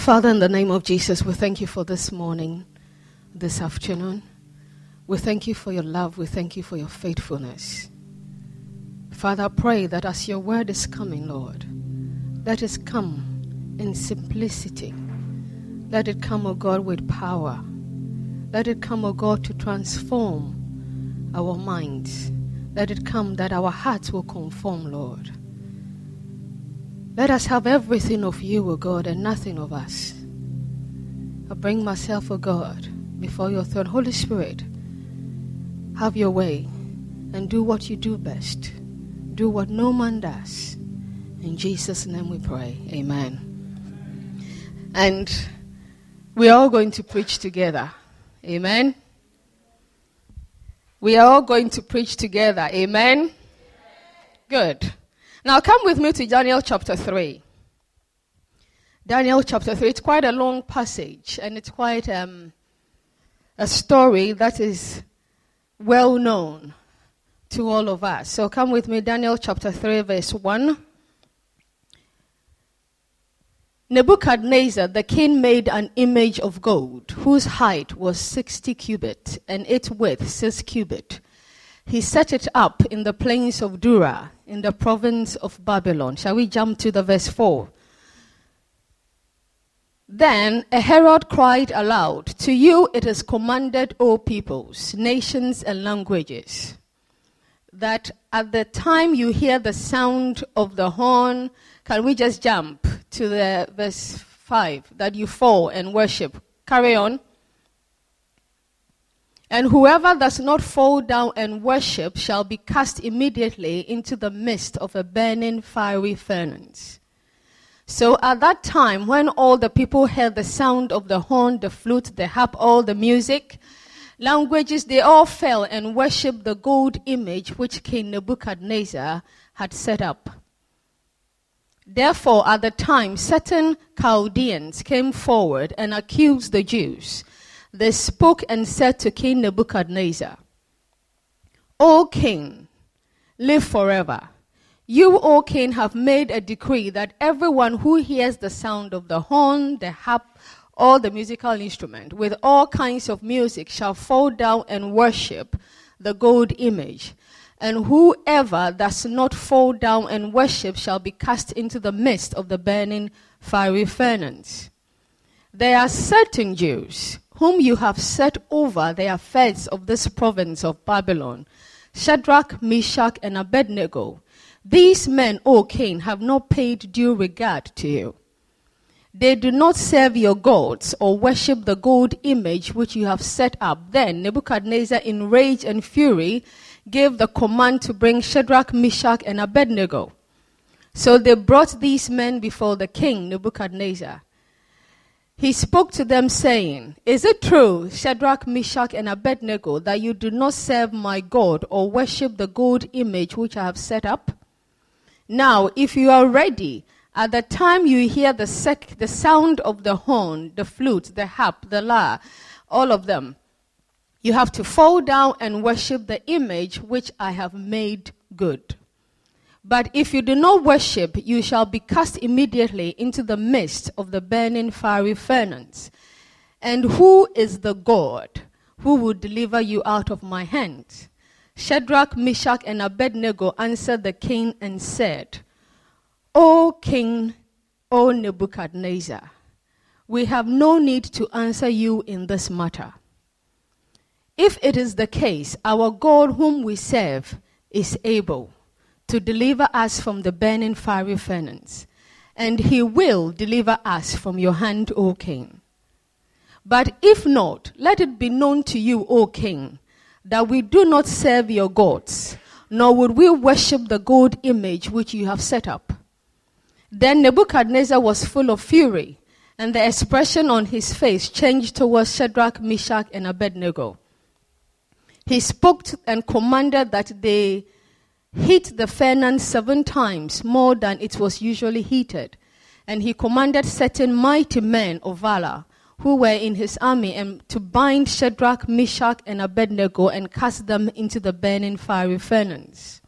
Father, in the name of Jesus, we thank you for this morning, this afternoon. We thank you for your love. We thank you for your faithfulness. Father, I pray that as your word is coming, Lord, let it come in simplicity. Let it come, O God, with power. Let it come, O God, to transform our minds. Let it come that our hearts will conform, Lord. Let us have everything of you, O God, and nothing of us. I bring myself, O God, before your throne. Holy Spirit, have your way and do what you do best. Do what no man does. In Jesus' name we pray. Amen. And we're all going to preach together. Amen. We are all going to preach together. Amen. Good. Now come with me to Daniel chapter 3. Daniel chapter 3. It's quite a long passage and it's quite um, a story that is well known to all of us. So come with me, Daniel chapter 3, verse 1. Nebuchadnezzar the king made an image of gold, whose height was 60 cubits and its width 6 cubit. He set it up in the plains of Dura, in the province of Babylon. Shall we jump to the verse 4? Then a herald cried aloud, To you it is commanded, O peoples, nations, and languages, that at the time you hear the sound of the horn, can we just jump to the verse 5? That you fall and worship. Carry on. And whoever does not fall down and worship shall be cast immediately into the midst of a burning fiery furnace. So at that time, when all the people heard the sound of the horn, the flute, the harp, all the music, languages, they all fell and worshipped the gold image which King Nebuchadnezzar had set up. Therefore, at the time, certain Chaldeans came forward and accused the Jews they spoke and said to King Nebuchadnezzar, O king, live forever. You, O king, have made a decree that everyone who hears the sound of the horn, the harp, or the musical instrument with all kinds of music shall fall down and worship the gold image. And whoever does not fall down and worship shall be cast into the midst of the burning fiery furnace. There are certain Jews whom you have set over the affairs of this province of Babylon, Shadrach, Meshach, and Abednego. These men, O king, have not paid due regard to you. They do not serve your gods or worship the gold image which you have set up. Then Nebuchadnezzar, in rage and fury, gave the command to bring Shadrach, Meshach, and Abednego. So they brought these men before the king, Nebuchadnezzar he spoke to them, saying, Is it true, Shadrach, Meshach, and Abednego, that you do not serve my God or worship the gold image which I have set up? Now, if you are ready, at the time you hear the, sec- the sound of the horn, the flute, the harp, the lyre, all of them, you have to fall down and worship the image which I have made good. But if you do not worship, you shall be cast immediately into the midst of the burning fiery furnace. And who is the God who will deliver you out of my hand? Shadrach, Meshach, and Abednego answered the king and said, O king, O Nebuchadnezzar, we have no need to answer you in this matter. If it is the case, our God whom we serve is able to deliver us from the burning fiery furnace, and he will deliver us from your hand, O king. But if not, let it be known to you, O king, that we do not serve your gods, nor would we worship the gold image which you have set up. Then Nebuchadnezzar was full of fury, and the expression on his face changed towards Shadrach, Meshach, and Abednego. He spoke and commanded that they heat the furnace seven times more than it was usually heated. And he commanded certain mighty men of valor who were in his army and to bind Shadrach, Meshach, and Abednego and cast them into the burning fiery furnace.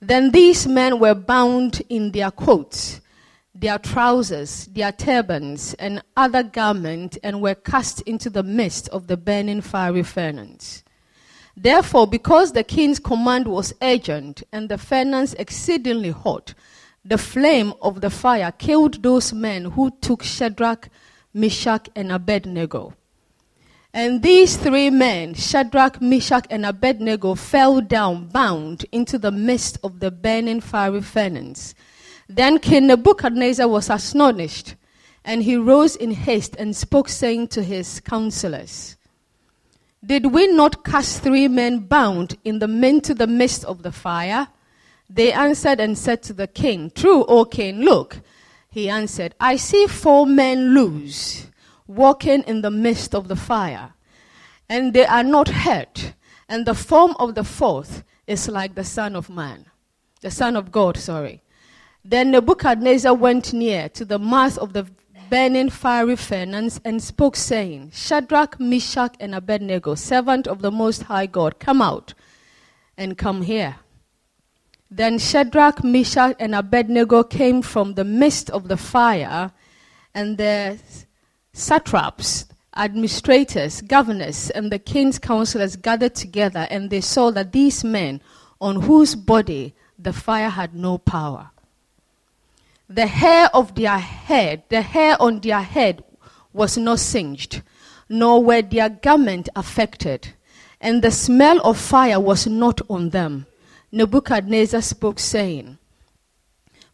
Then these men were bound in their coats their trousers, their turbans, and other garments, and were cast into the midst of the burning fiery furnace. Therefore, because the king's command was urgent and the furnace exceedingly hot, the flame of the fire killed those men who took Shadrach, Meshach, and Abednego. And these three men, Shadrach, Meshach, and Abednego, fell down bound into the midst of the burning fiery furnace. Then King Nebuchadnezzar was astonished, and he rose in haste and spoke, saying to his counselors, Did we not cast three men bound in the into the midst of the fire? They answered and said to the king, True, O king, look. He answered, I see four men loose, walking in the midst of the fire, and they are not hurt, and the form of the fourth is like the Son of Man, the Son of God, sorry. Then Nebuchadnezzar went near to the mouth of the burning fiery furnace and spoke, saying, Shadrach, Meshach, and Abednego, servant of the Most High God, come out and come here. Then Shadrach, Meshach, and Abednego came from the midst of the fire, and the satraps, administrators, governors, and the king's counselors gathered together, and they saw that these men, on whose body the fire had no power, the hair of their head, the hair on their head was not singed, nor were their garment affected, and the smell of fire was not on them. Nebuchadnezzar spoke, saying,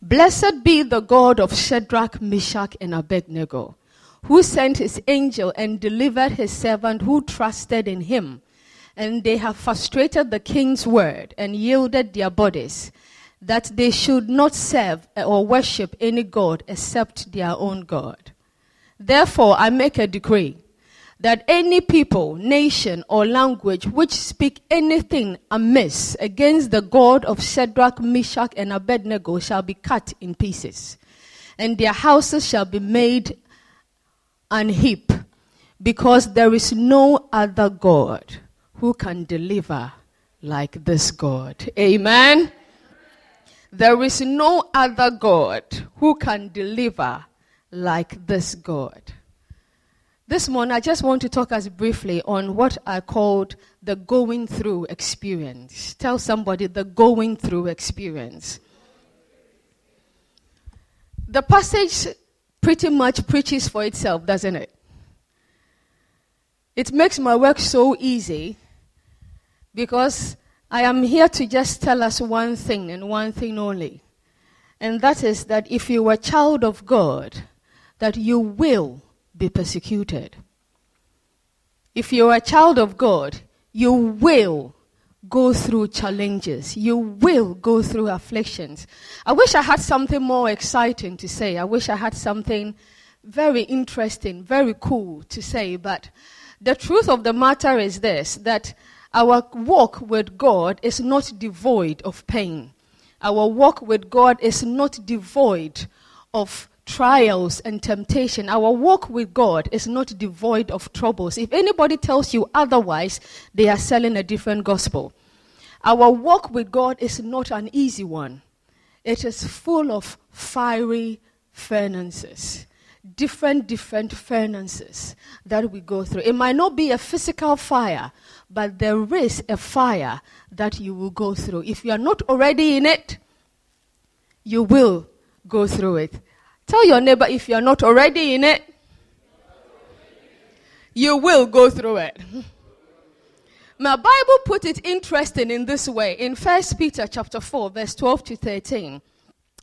Blessed be the God of Shadrach, Meshach, and Abednego, who sent his angel and delivered his servant who trusted in him. And they have frustrated the king's word and yielded their bodies that they should not serve or worship any God except their own God. Therefore, I make a decree that any people, nation, or language which speak anything amiss against the God of Shadrach, Meshach, and Abednego shall be cut in pieces, and their houses shall be made an heap, because there is no other God who can deliver like this God. Amen. There is no other God who can deliver like this God. This morning, I just want to talk as briefly on what I called the going through experience. Tell somebody the going through experience. The passage pretty much preaches for itself, doesn't it? It makes my work so easy because I am here to just tell us one thing and one thing only. And that is that if you are a child of God, that you will be persecuted. If you are a child of God, you will go through challenges. You will go through afflictions. I wish I had something more exciting to say. I wish I had something very interesting, very cool to say. But the truth of the matter is this that our walk with God is not devoid of pain. Our walk with God is not devoid of trials and temptation. Our walk with God is not devoid of troubles. If anybody tells you otherwise, they are selling a different gospel. Our walk with God is not an easy one, it is full of fiery furnaces different, different furnaces that we go through. It might not be a physical fire, but there is a fire that you will go through. If you are not already in it, you will go through it. Tell your neighbor if you are not already in it, you will go through it. My Bible put it interesting in this way in 1 Peter chapter 4 verse 12 to 13.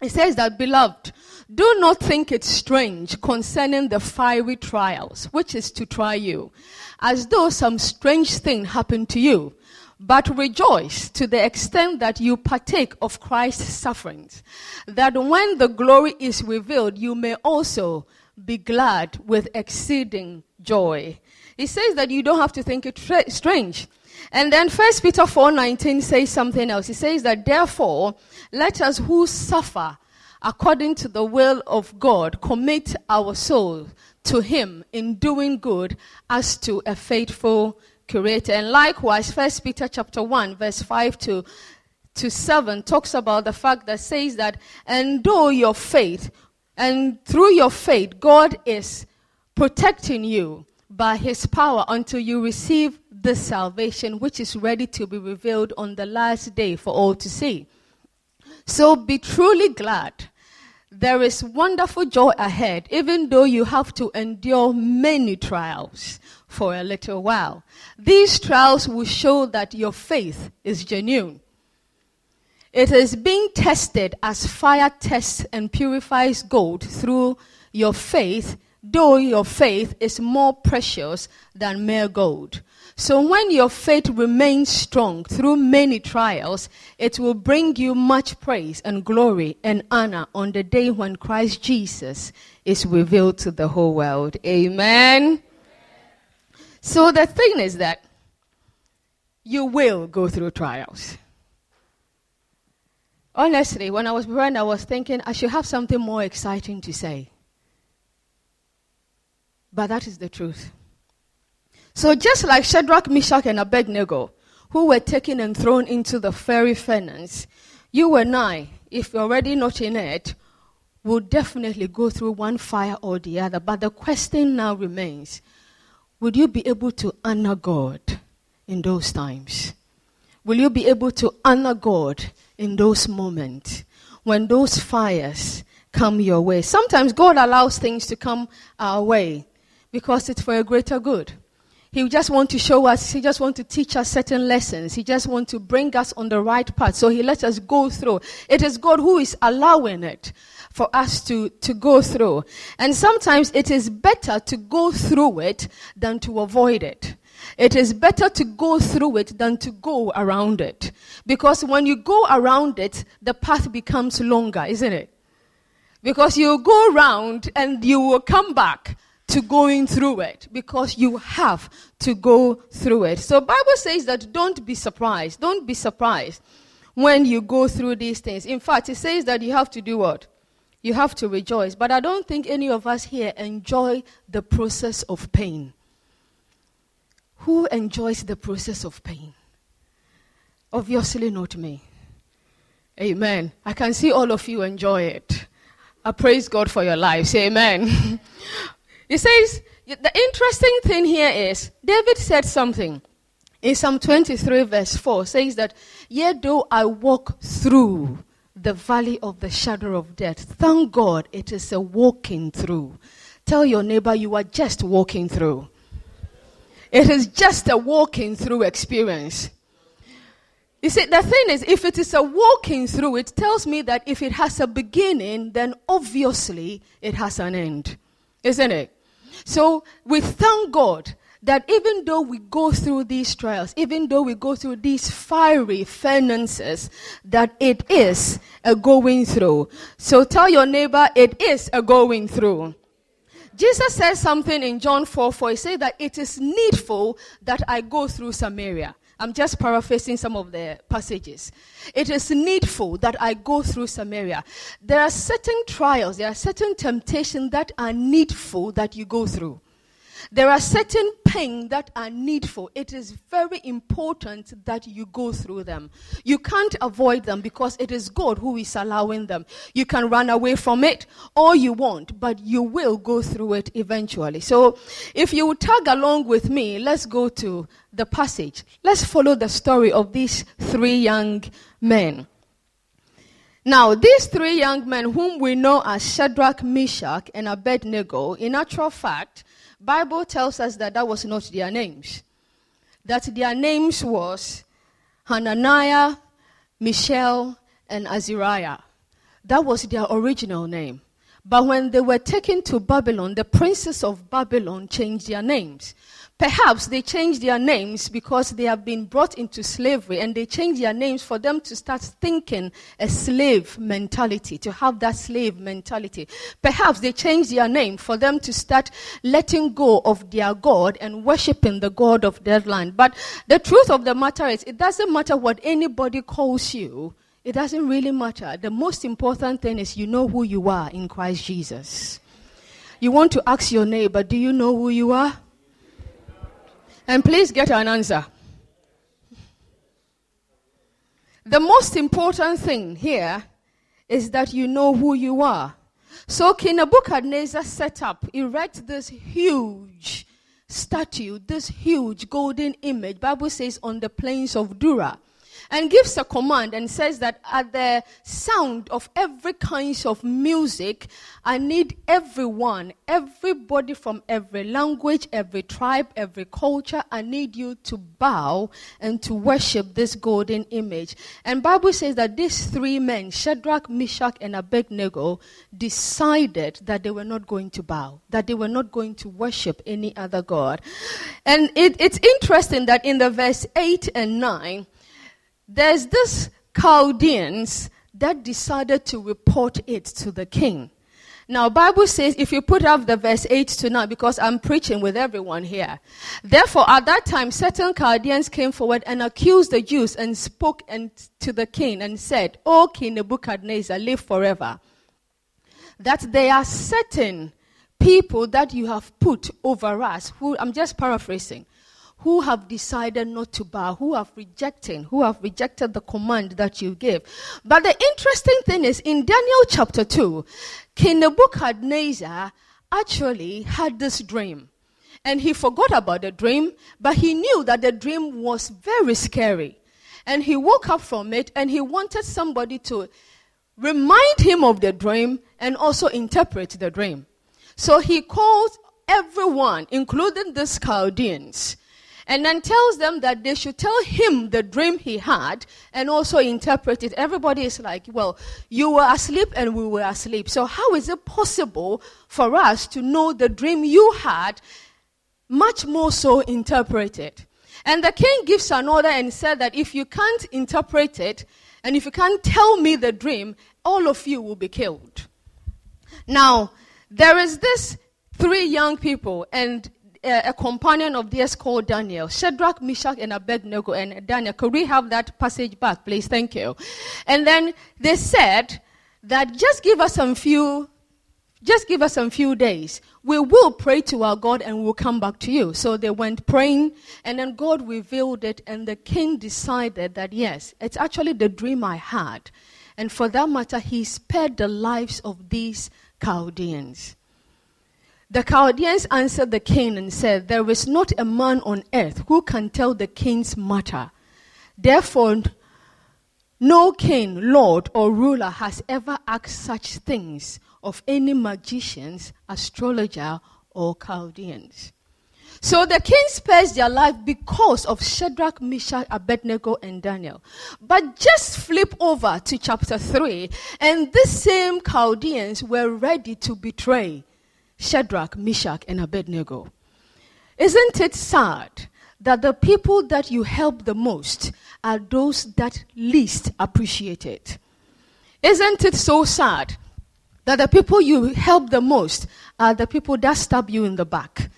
It says that, beloved, do not think it strange concerning the fiery trials, which is to try you, as though some strange thing happened to you. But rejoice to the extent that you partake of Christ's sufferings, that when the glory is revealed, you may also be glad with exceeding joy. He says that you don't have to think it tra- strange. And then First Peter 4:19 says something else. He says that therefore let us who suffer according to the will of God commit our soul to him in doing good as to a faithful creator. And likewise First Peter chapter 1 verse 5 to to 7 talks about the fact that says that and though your faith And through your faith, God is protecting you by his power until you receive the salvation which is ready to be revealed on the last day for all to see. So be truly glad. There is wonderful joy ahead, even though you have to endure many trials for a little while. These trials will show that your faith is genuine. It is being tested as fire tests and purifies gold through your faith, though your faith is more precious than mere gold. So when your faith remains strong through many trials, it will bring you much praise and glory and honor on the day when Christ Jesus is revealed to the whole world. Amen. So the thing is that you will go through trials. Honestly, when I was born, I was thinking I should have something more exciting to say. But that is the truth. So, just like Shadrach, Meshach, and Abednego, who were taken and thrown into the fiery furnace, you and I, if you're already not in it, will definitely go through one fire or the other. But the question now remains would you be able to honor God in those times? Will you be able to honor God in those moments when those fires come your way. Sometimes God allows things to come our way because it's for a greater good. He just want to show us, he just want to teach us certain lessons. He just want to bring us on the right path. So he lets us go through. It is God who is allowing it for us to, to go through. And sometimes it is better to go through it than to avoid it. It is better to go through it than to go around it. Because when you go around it, the path becomes longer, isn't it? Because you go around and you will come back to going through it because you have to go through it. So Bible says that don't be surprised. Don't be surprised when you go through these things. In fact, it says that you have to do what? You have to rejoice. But I don't think any of us here enjoy the process of pain. Who enjoys the process of pain? Obviously, not me. Amen. I can see all of you enjoy it. I praise God for your lives. Amen. he says, the interesting thing here is, David said something in Psalm 23, verse 4, says that, Yet though I walk through the valley of the shadow of death, thank God it is a walking through. Tell your neighbor you are just walking through. It is just a walking through experience. You see, the thing is, if it is a walking through, it tells me that if it has a beginning, then obviously it has an end. Isn't it? So we thank God that even though we go through these trials, even though we go through these fiery furnaces, that it is a going through. So tell your neighbor, it is a going through. Jesus says something in John 4 4. He says that it is needful that I go through Samaria. I'm just paraphrasing some of the passages. It is needful that I go through Samaria. There are certain trials, there are certain temptations that are needful that you go through. There are certain pain that are needful. It is very important that you go through them. You can't avoid them because it is God who is allowing them. You can run away from it all you won't, but you will go through it eventually. So if you tag along with me, let's go to the passage. Let's follow the story of these three young men. Now, these three young men, whom we know as Shadrach, Meshach, and Abednego, in actual fact, Bible tells us that that was not their names. That their names was Hananiah, Mishael, and Azariah. That was their original name. But when they were taken to Babylon, the princes of Babylon changed their names. Perhaps they change their names because they have been brought into slavery and they change their names for them to start thinking a slave mentality, to have that slave mentality. Perhaps they change their name for them to start letting go of their God and worshiping the God of their land. But the truth of the matter is, it doesn't matter what anybody calls you. It doesn't really matter. The most important thing is you know who you are in Christ Jesus. You want to ask your neighbor, do you know who you are? And please get an answer. The most important thing here is that you know who you are. So King Nebuchadnezzar set up, erect this huge statue, this huge golden image, Bible says, on the plains of Dura and gives a command and says that at the sound of every kind of music, I need everyone, everybody from every language, every tribe, every culture, I need you to bow and to worship this golden image. And Bible says that these three men, Shadrach, Meshach, and Abednego, decided that they were not going to bow, that they were not going to worship any other God. And it, it's interesting that in the verse 8 and 9, there's this Chaldeans that decided to report it to the king. Now, Bible says, if you put up the verse 8 to 9, because I'm preaching with everyone here. Therefore, at that time, certain Chaldeans came forward and accused the Jews and spoke and, to the king and said, O King Nebuchadnezzar, live forever. That there are certain people that you have put over us, who, I'm just paraphrasing, who have decided not to bow, who have rejected, who have rejected the command that you gave. But the interesting thing is in Daniel chapter 2, King Nebuchadnezzar actually had this dream. And he forgot about the dream, but he knew that the dream was very scary. And he woke up from it and he wanted somebody to remind him of the dream and also interpret the dream. So he called everyone, including the Chaldeans, and then tells them that they should tell him the dream he had and also interpret it. Everybody is like, well, you were asleep and we were asleep. So, how is it possible for us to know the dream you had, much more so interpret it? And the king gives an order and said that if you can't interpret it and if you can't tell me the dream, all of you will be killed. Now, there is this three young people, and a, a companion of theirs called Daniel, Shadrach, Meshach, and Abednego, and Daniel. Could we have that passage back, please? Thank you. And then they said that just give us some few, just give us some few days. We will pray to our God and we'll come back to you. So they went praying, and then God revealed it, and the king decided that yes, it's actually the dream I had. And for that matter, he spared the lives of these Chaldeans. The Chaldeans answered the king and said, There is not a man on earth who can tell the king's matter. Therefore, no king, lord, or ruler has ever asked such things of any magicians, astrologer, or Chaldeans. So the king spares their life because of Shadrach, Meshach, Abednego, and Daniel. But just flip over to chapter 3, and these same Chaldeans were ready to betray Shadrach, Meshach, and Abednego. Isn't it sad that the people that you help the most are those that least appreciate it? Isn't it so sad that the people you help the most are the people that stab you in the back?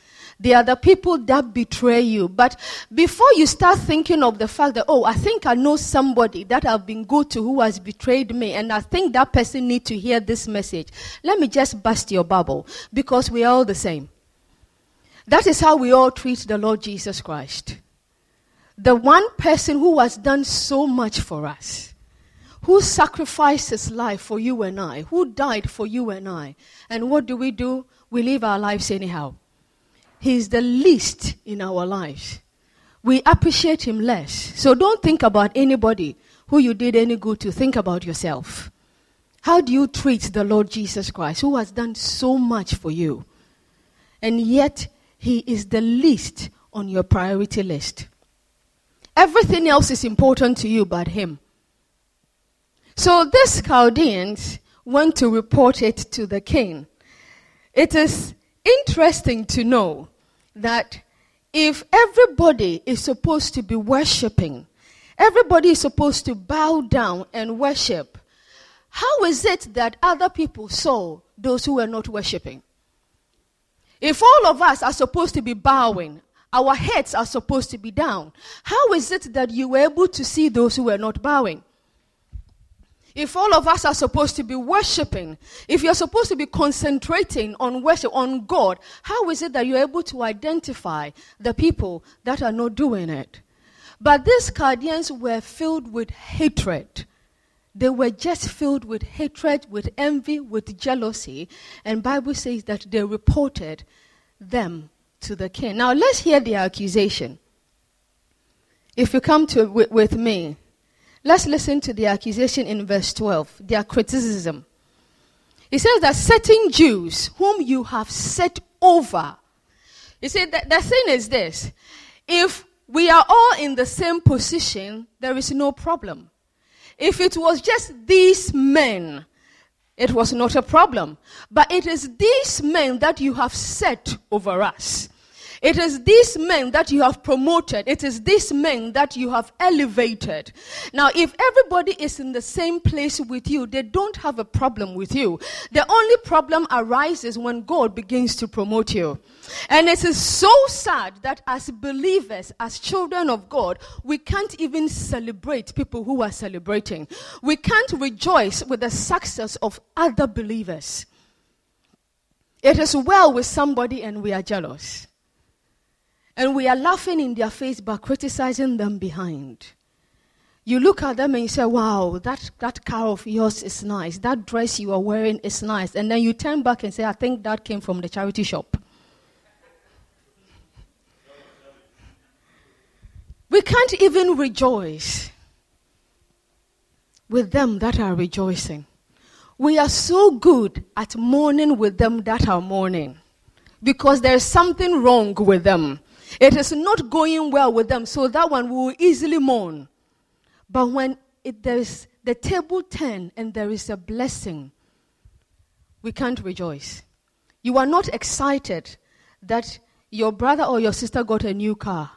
They are the people that betray you. But before you start thinking of the fact that, oh, I think I know somebody that I've been good to who has betrayed me, and I think that person needs to hear this message, let me just bust your bubble because we are all the same. That is how we all treat the Lord Jesus Christ. The one person who has done so much for us, who sacrificed his life for you and I, who died for you and I. And what do we do? We live our lives anyhow. He's the least in our lives. We appreciate him less. So don't think about anybody who you did any good to. Think about yourself. How do you treat the Lord Jesus Christ, who has done so much for you? And yet, he is the least on your priority list. Everything else is important to you but him. So this Chaldeans went to report it to the king. It is interesting to know that if everybody is supposed to be worshiping, everybody is supposed to bow down and worship, how is it that other people saw those who were not worshiping? If all of us are supposed to be bowing, our heads are supposed to be down, how is it that you were able to see those who were not bowing? If all of us are supposed to be worshiping, if you're supposed to be concentrating on worship, on God, how is it that you're able to identify the people that are not doing it? But these Chaldeans were filled with hatred. They were just filled with hatred, with envy, with jealousy, and Bible says that they reported them to the king. Now let's hear the accusation. If you come to with, with me, let's listen to the accusation in verse 12, their criticism. He says that certain Jews whom you have set over. You see, the, the thing is this if we are all in the same position, there is no problem. If it was just these men, it was not a problem. But it is these men that you have set over us. It is these men that you have promoted. It is these men that you have elevated. Now, if everybody is in the same place with you, they don't have a problem with you. The only problem arises when God begins to promote you. And it is so sad that as believers, as children of God, we can't even celebrate people who are celebrating. We can't rejoice with the success of other believers. It is well with somebody and we are jealous. And we are laughing in their face but criticizing them behind. You look at them and you say, Wow, that, that car of yours is nice. That dress you are wearing is nice. And then you turn back and say, I think that came from the charity shop. We can't even rejoice with them that are rejoicing. We are so good at mourning with them that are mourning because there's something wrong with them. It is not going well with them, so that one will easily mourn. But when it, there is the table turn and there is a blessing, we can't rejoice. You are not excited that your brother or your sister got a new car.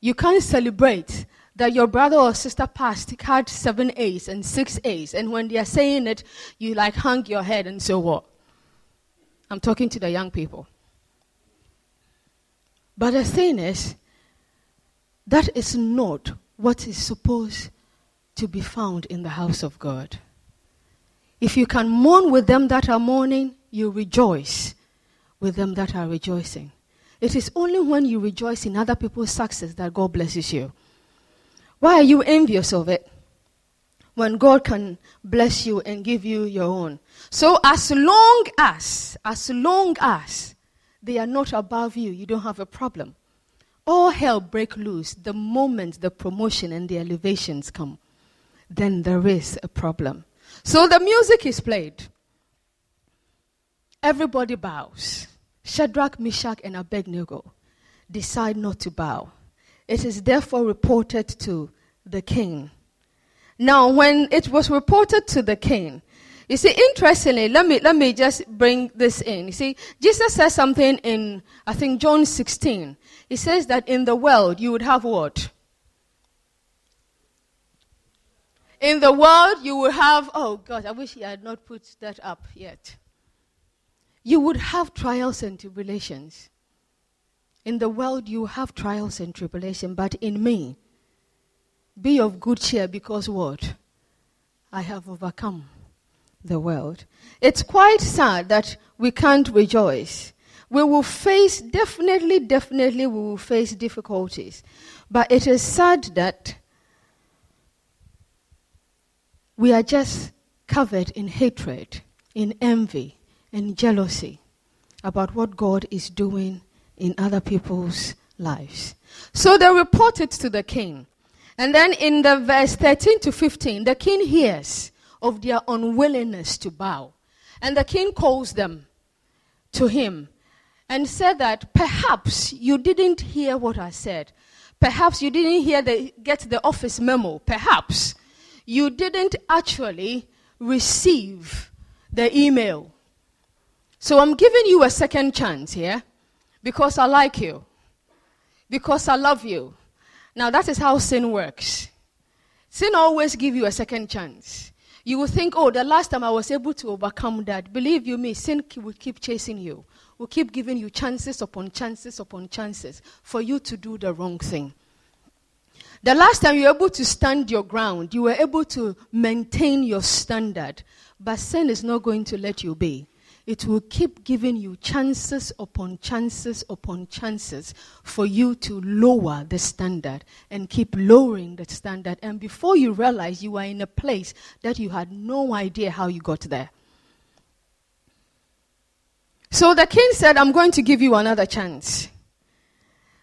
You can't celebrate that your brother or sister passed had seven A's and six A's, and when they are saying it, you like hang your head and so what? I'm talking to the young people. But the thing is, that is not what is supposed to be found in the house of God. If you can mourn with them that are mourning, you rejoice with them that are rejoicing. It is only when you rejoice in other people's success that God blesses you. Why are you envious of it? When God can bless you and give you your own. So as long as, as long as they are not above you, you don't have a problem. All hell break loose the moment the promotion and the elevations come. Then there is a problem. So the music is played. Everybody bows. Shadrach, Meshach, and Abednego decide not to bow. It is therefore reported to the king. Now, when it was reported to the king, you see, interestingly, let me, let me just bring this in. You see, Jesus says something in, I think, John 16. He says that in the world you would have what? In the world you would have, oh God, I wish he had not put that up yet. You would have trials and tribulations. In the world you have trials and tribulation, but in me, be of good cheer because what? I have overcome the world. It's quite sad that we can't rejoice. We will face, definitely, definitely, we will face difficulties. But it is sad that we are just covered in hatred, in envy, and jealousy about what God is doing in other people's lives. So they report it to the king. And then in the verse 13 to 15, the king hears of their unwillingness to bow. And the king calls them to him and said that perhaps you didn't hear what I said. Perhaps you didn't hear the get the office memo. Perhaps you didn't actually receive the email. So I'm giving you a second chance here because I like you. Because I love you. Now that is how sin works. Sin always gives you a second chance. You will think, oh, the last time I was able to overcome that. Believe you me, sin will keep chasing you, will keep giving you chances upon chances upon chances for you to do the wrong thing. The last time you were able to stand your ground, you were able to maintain your standard, but sin is not going to let you be. It will keep giving you chances upon chances upon chances for you to lower the standard and keep lowering the standard. And before you realize you are in a place that you had no idea how you got there. So the king said, I'm going to give you another chance.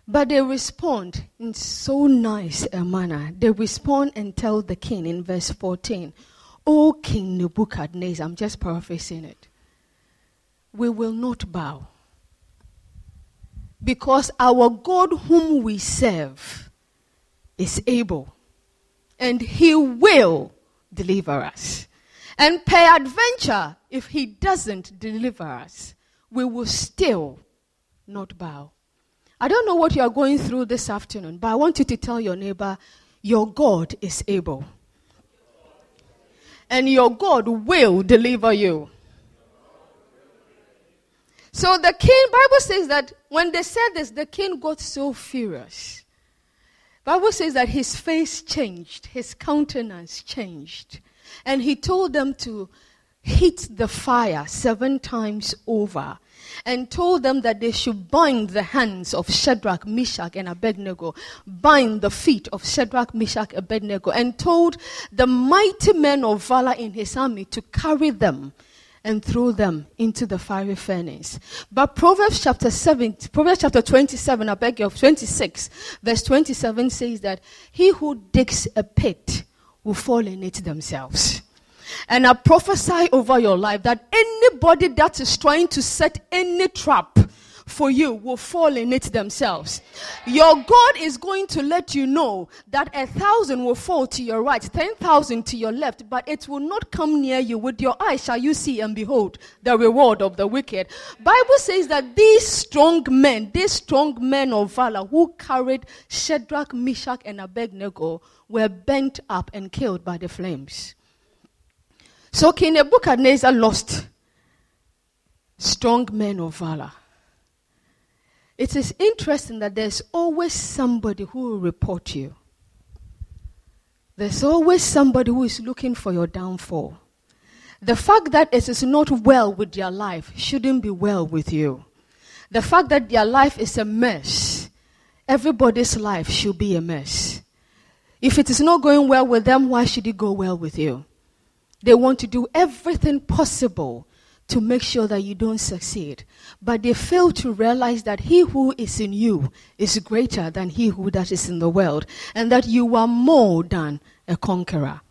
But they respond in so nice a manner. They respond and tell the king in verse 14, O King Nebuchadnezzar, I'm just paraphrasing it we will not bow. Because our God, whom we serve, is able and he will deliver us. And peradventure, if he doesn't deliver us, we will still not bow. I don't know what you are going through this afternoon, but I want you to tell your neighbor, your God is able. And your God will deliver you. So the king, Bible says that when they said this, the king got so furious. Bible says that his face changed, his countenance changed. And he told them to hit the fire seven times over and told them that they should bind the hands of Shadrach, Meshach, and Abednego, bind the feet of Shadrach, Meshach, and Abednego, and told the mighty men of valor in his army to carry them and throw them into the fiery furnace. But Proverbs chapter 7, Proverbs chapter 27, I beg you, 26, verse 27 says that he who digs a pit will fall in it themselves. And I prophesy over your life that anybody that is trying to set any trap for you will fall in it themselves. Your God is going to let you know that a thousand will fall to your right, ten thousand to your left, but it will not come near you. With your eyes shall you see and behold the reward of the wicked. Bible says that these strong men, these strong men of valor who carried Shadrach, Meshach, and Abednego were bent up and killed by the flames. So King Nebuchadnezzar lost strong men of valor. It is interesting that there's always somebody who will report you. There's always somebody who is looking for your downfall. The fact that it is not well with their life shouldn't be well with you. The fact that their life is a mess, everybody's life should be a mess. If it is not going well with them, why should it go well with you? They want to do everything possible to make sure that you don't succeed. But they fail to realize that he who is in you is greater than he who that is in the world, and that you are more than a conqueror.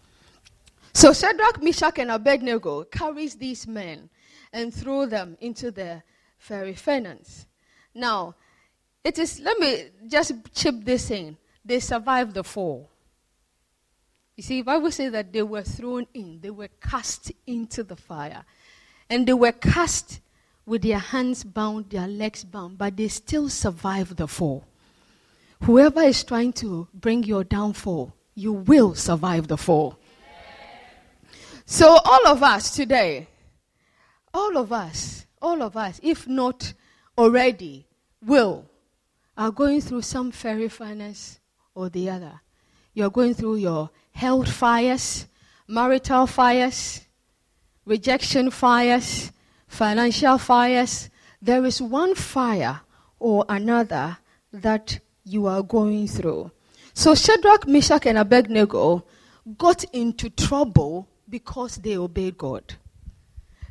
So Shadrach, Meshach, and Abednego carries these men and throw them into the fiery furnace. Now, it is, let me just chip this in. They survived the fall. You see, Bible says that they were thrown in, they were cast into the fire. And they were cast with their hands bound, their legs bound, but they still survived the fall. Whoever is trying to bring your downfall, you will survive the fall. So, all of us today, all of us, all of us, if not already, will, are going through some fiery furnace or the other. You're going through your health fires, marital fires, rejection fires, financial fires. There is one fire or another that you are going through. So Shadrach, Meshach, and Abednego got into trouble because they obeyed God.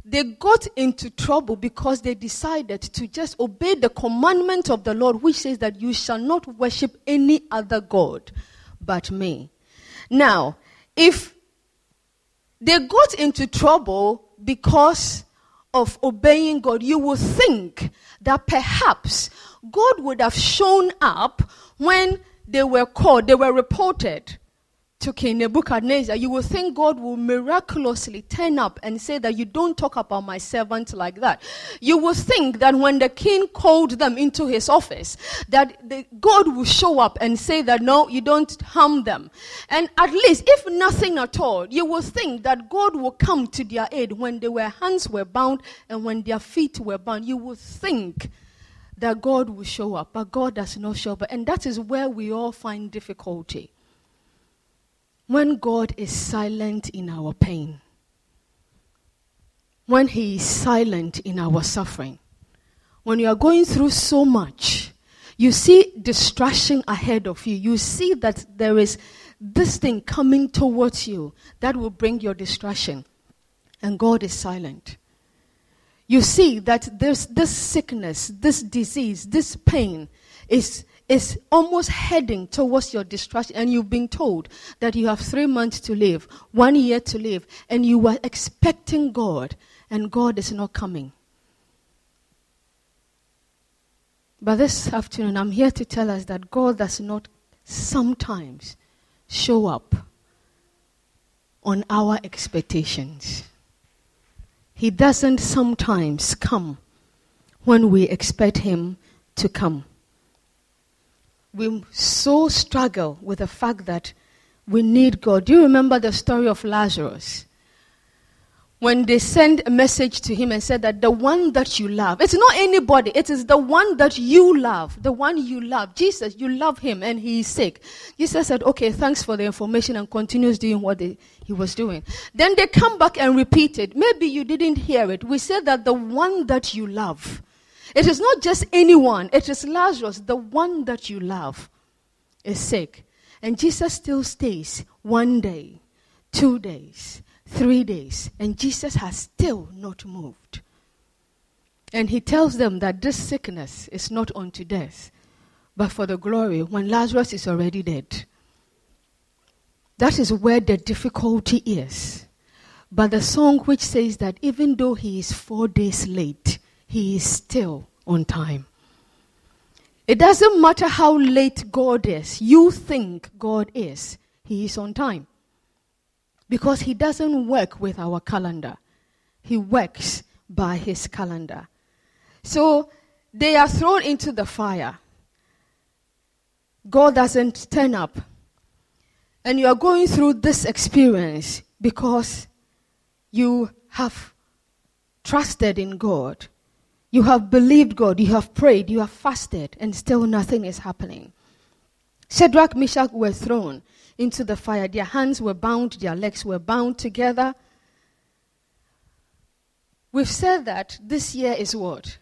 They got into trouble because they decided to just obey the commandment of the Lord, which says that you shall not worship any other God but me. Now, if they got into trouble because of obeying God. You would think that perhaps God would have shown up when they were called, they were reported to King Nebuchadnezzar, you will think God will miraculously turn up and say that you don't talk about my servant like that. You will think that when the king called them into his office, that the, God will show up and say that no, you don't harm them. And at least, if nothing at all, you will think that God will come to their aid when their hands were bound and when their feet were bound. You will think that God will show up, but God does not show up. And that is where we all find difficulty when God is silent in our pain. when He is silent in our suffering. When you are going through so much, you see distraction ahead of you. You see that there is this thing coming towards you that will bring your distraction. And God is silent. You see that there's this sickness, this disease, this pain is, is almost heading towards your destruction, And you've been told that you have three months to live, one year to live, and you are expecting God, and God is not coming. But this afternoon, I'm here to tell us that God does not sometimes show up on our expectations. He doesn't sometimes come when we expect Him to come. We so struggle with the fact that we need God. Do you remember the story of Lazarus? when they send a message to him and said that the one that you love, it's not anybody, it is the one that you love, the one you love. Jesus, you love him and he is sick. Jesus said, okay, thanks for the information and continues doing what they, he was doing. Then they come back and repeat it. Maybe you didn't hear it. We said that the one that you love, it is not just anyone, it is Lazarus, the one that you love, is sick. And Jesus still stays one day, two days, three days, and Jesus has still not moved. And he tells them that this sickness is not unto death, but for the glory when Lazarus is already dead. That is where the difficulty is. But the song which says that even though he is four days late, he is still on time. It doesn't matter how late God is, you think God is, he is on time. Because he doesn't work with our calendar, he works by his calendar. So they are thrown into the fire. God doesn't turn up. And you are going through this experience because you have trusted in God. You have believed God. You have prayed. You have fasted. And still nothing is happening. Shadrach, Meshach were thrown into the fire. Their hands were bound, their legs were bound together. We've said that this year is what?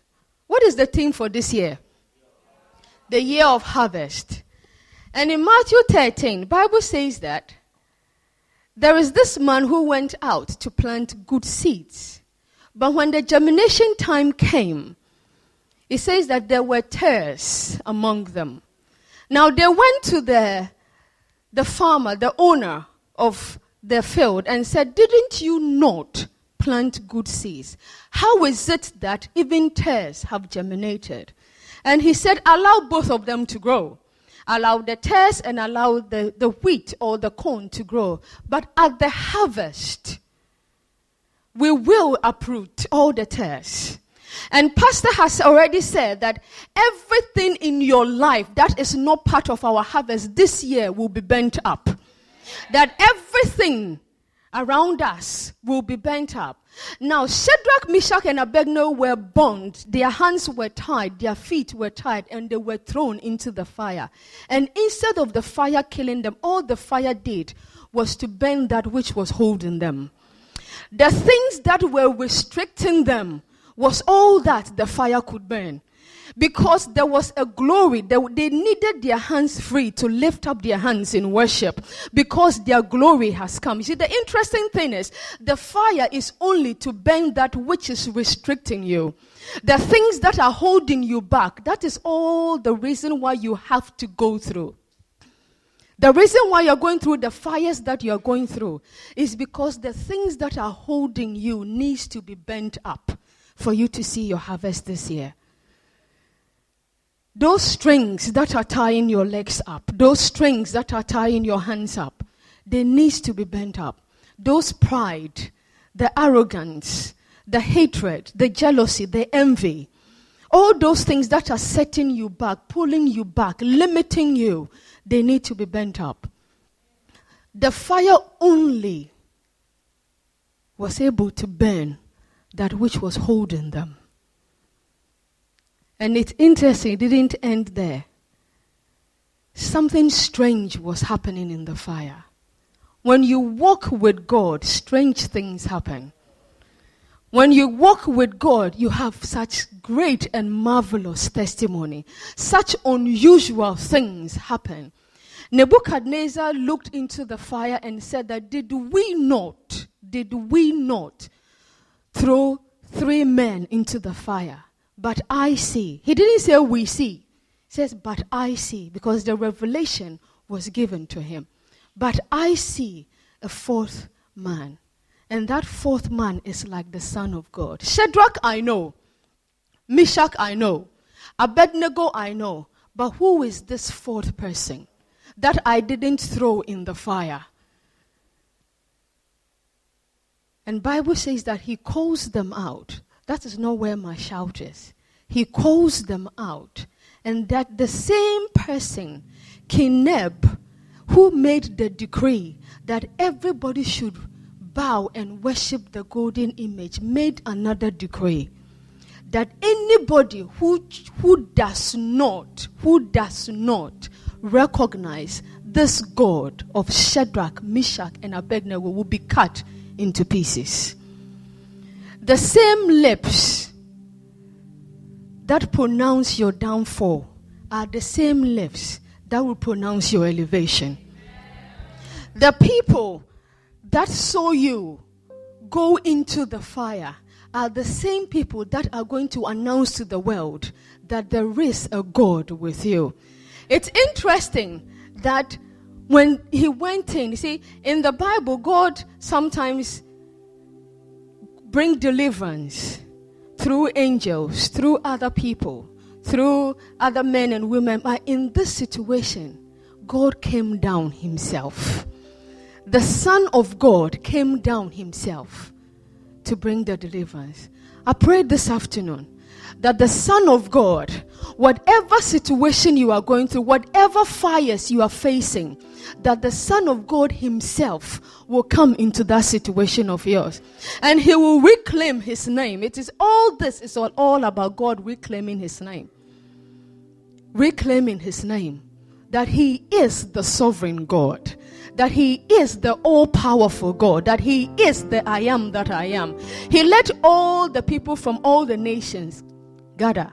What is the theme for this year? The year of harvest. And in Matthew 13, Bible says that there is this man who went out to plant good seeds. But when the germination time came, it says that there were tares among them. Now they went to the the farmer, the owner of the field, and said, Didn't you not plant good seeds? How is it that even tares have germinated? And he said, Allow both of them to grow. Allow the tares and allow the, the wheat or the corn to grow. But at the harvest, we will uproot all the tares and Pastor has already said that everything in your life that is not part of our harvest this year will be bent up. That everything around us will be bent up. Now, Shadrach, Meshach, and Abednego were bound. Their hands were tied, their feet were tied, and they were thrown into the fire. And instead of the fire killing them, all the fire did was to burn that which was holding them. The things that were restricting them was all that the fire could burn. Because there was a glory, they, they needed their hands free to lift up their hands in worship because their glory has come. You see, the interesting thing is the fire is only to burn that which is restricting you. The things that are holding you back, that is all the reason why you have to go through. The reason why you're going through the fires that you're going through is because the things that are holding you needs to be bent up for you to see your harvest this year. Those strings that are tying your legs up, those strings that are tying your hands up, they need to be bent up. Those pride, the arrogance, the hatred, the jealousy, the envy, all those things that are setting you back, pulling you back, limiting you, they need to be bent up. The fire only was able to burn that which was holding them. And it's interesting, it didn't end there. Something strange was happening in the fire. When you walk with God, strange things happen. When you walk with God, you have such great and marvelous testimony. Such unusual things happen. Nebuchadnezzar looked into the fire and said that did we not, did we not throw three men into the fire? But I see. He didn't say we see. He says, but I see, because the revelation was given to him. But I see a fourth man. And that fourth man is like the Son of God. Shadrach, I know. Meshach, I know. Abednego, I know. But who is this fourth person that I didn't throw in the fire? And Bible says that he calls them out. That is not where my shout is. He calls them out. And that the same person, King Neb, who made the decree that everybody should bow and worship the golden image, made another decree that anybody who, who does not, who does not recognize this God of Shadrach, Meshach, and Abednego will be cut into pieces. The same lips that pronounce your downfall are the same lips that will pronounce your elevation. The people that saw you go into the fire are the same people that are going to announce to the world that there is a God with you. It's interesting that when he went in, you see, in the Bible, God sometimes bring deliverance through angels, through other people, through other men and women. But in this situation, God came down himself. The Son of God came down himself to bring the deliverance. I pray this afternoon that the Son of God, whatever situation you are going through, whatever fires you are facing, that the Son of God Himself will come into that situation of yours. And He will reclaim His name. It is all this is all, all about God reclaiming His name. Reclaiming His name. That He is the sovereign God that He is the all powerful God, that He is the I am that I am. He let all the people from all the nations gather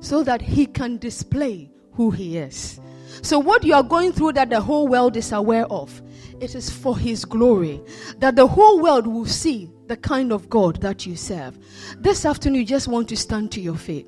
so that He can display who He is. So, what you are going through that the whole world is aware of, it is for His glory, that the whole world will see the kind of God that you serve. This afternoon, you just want to stand to your feet.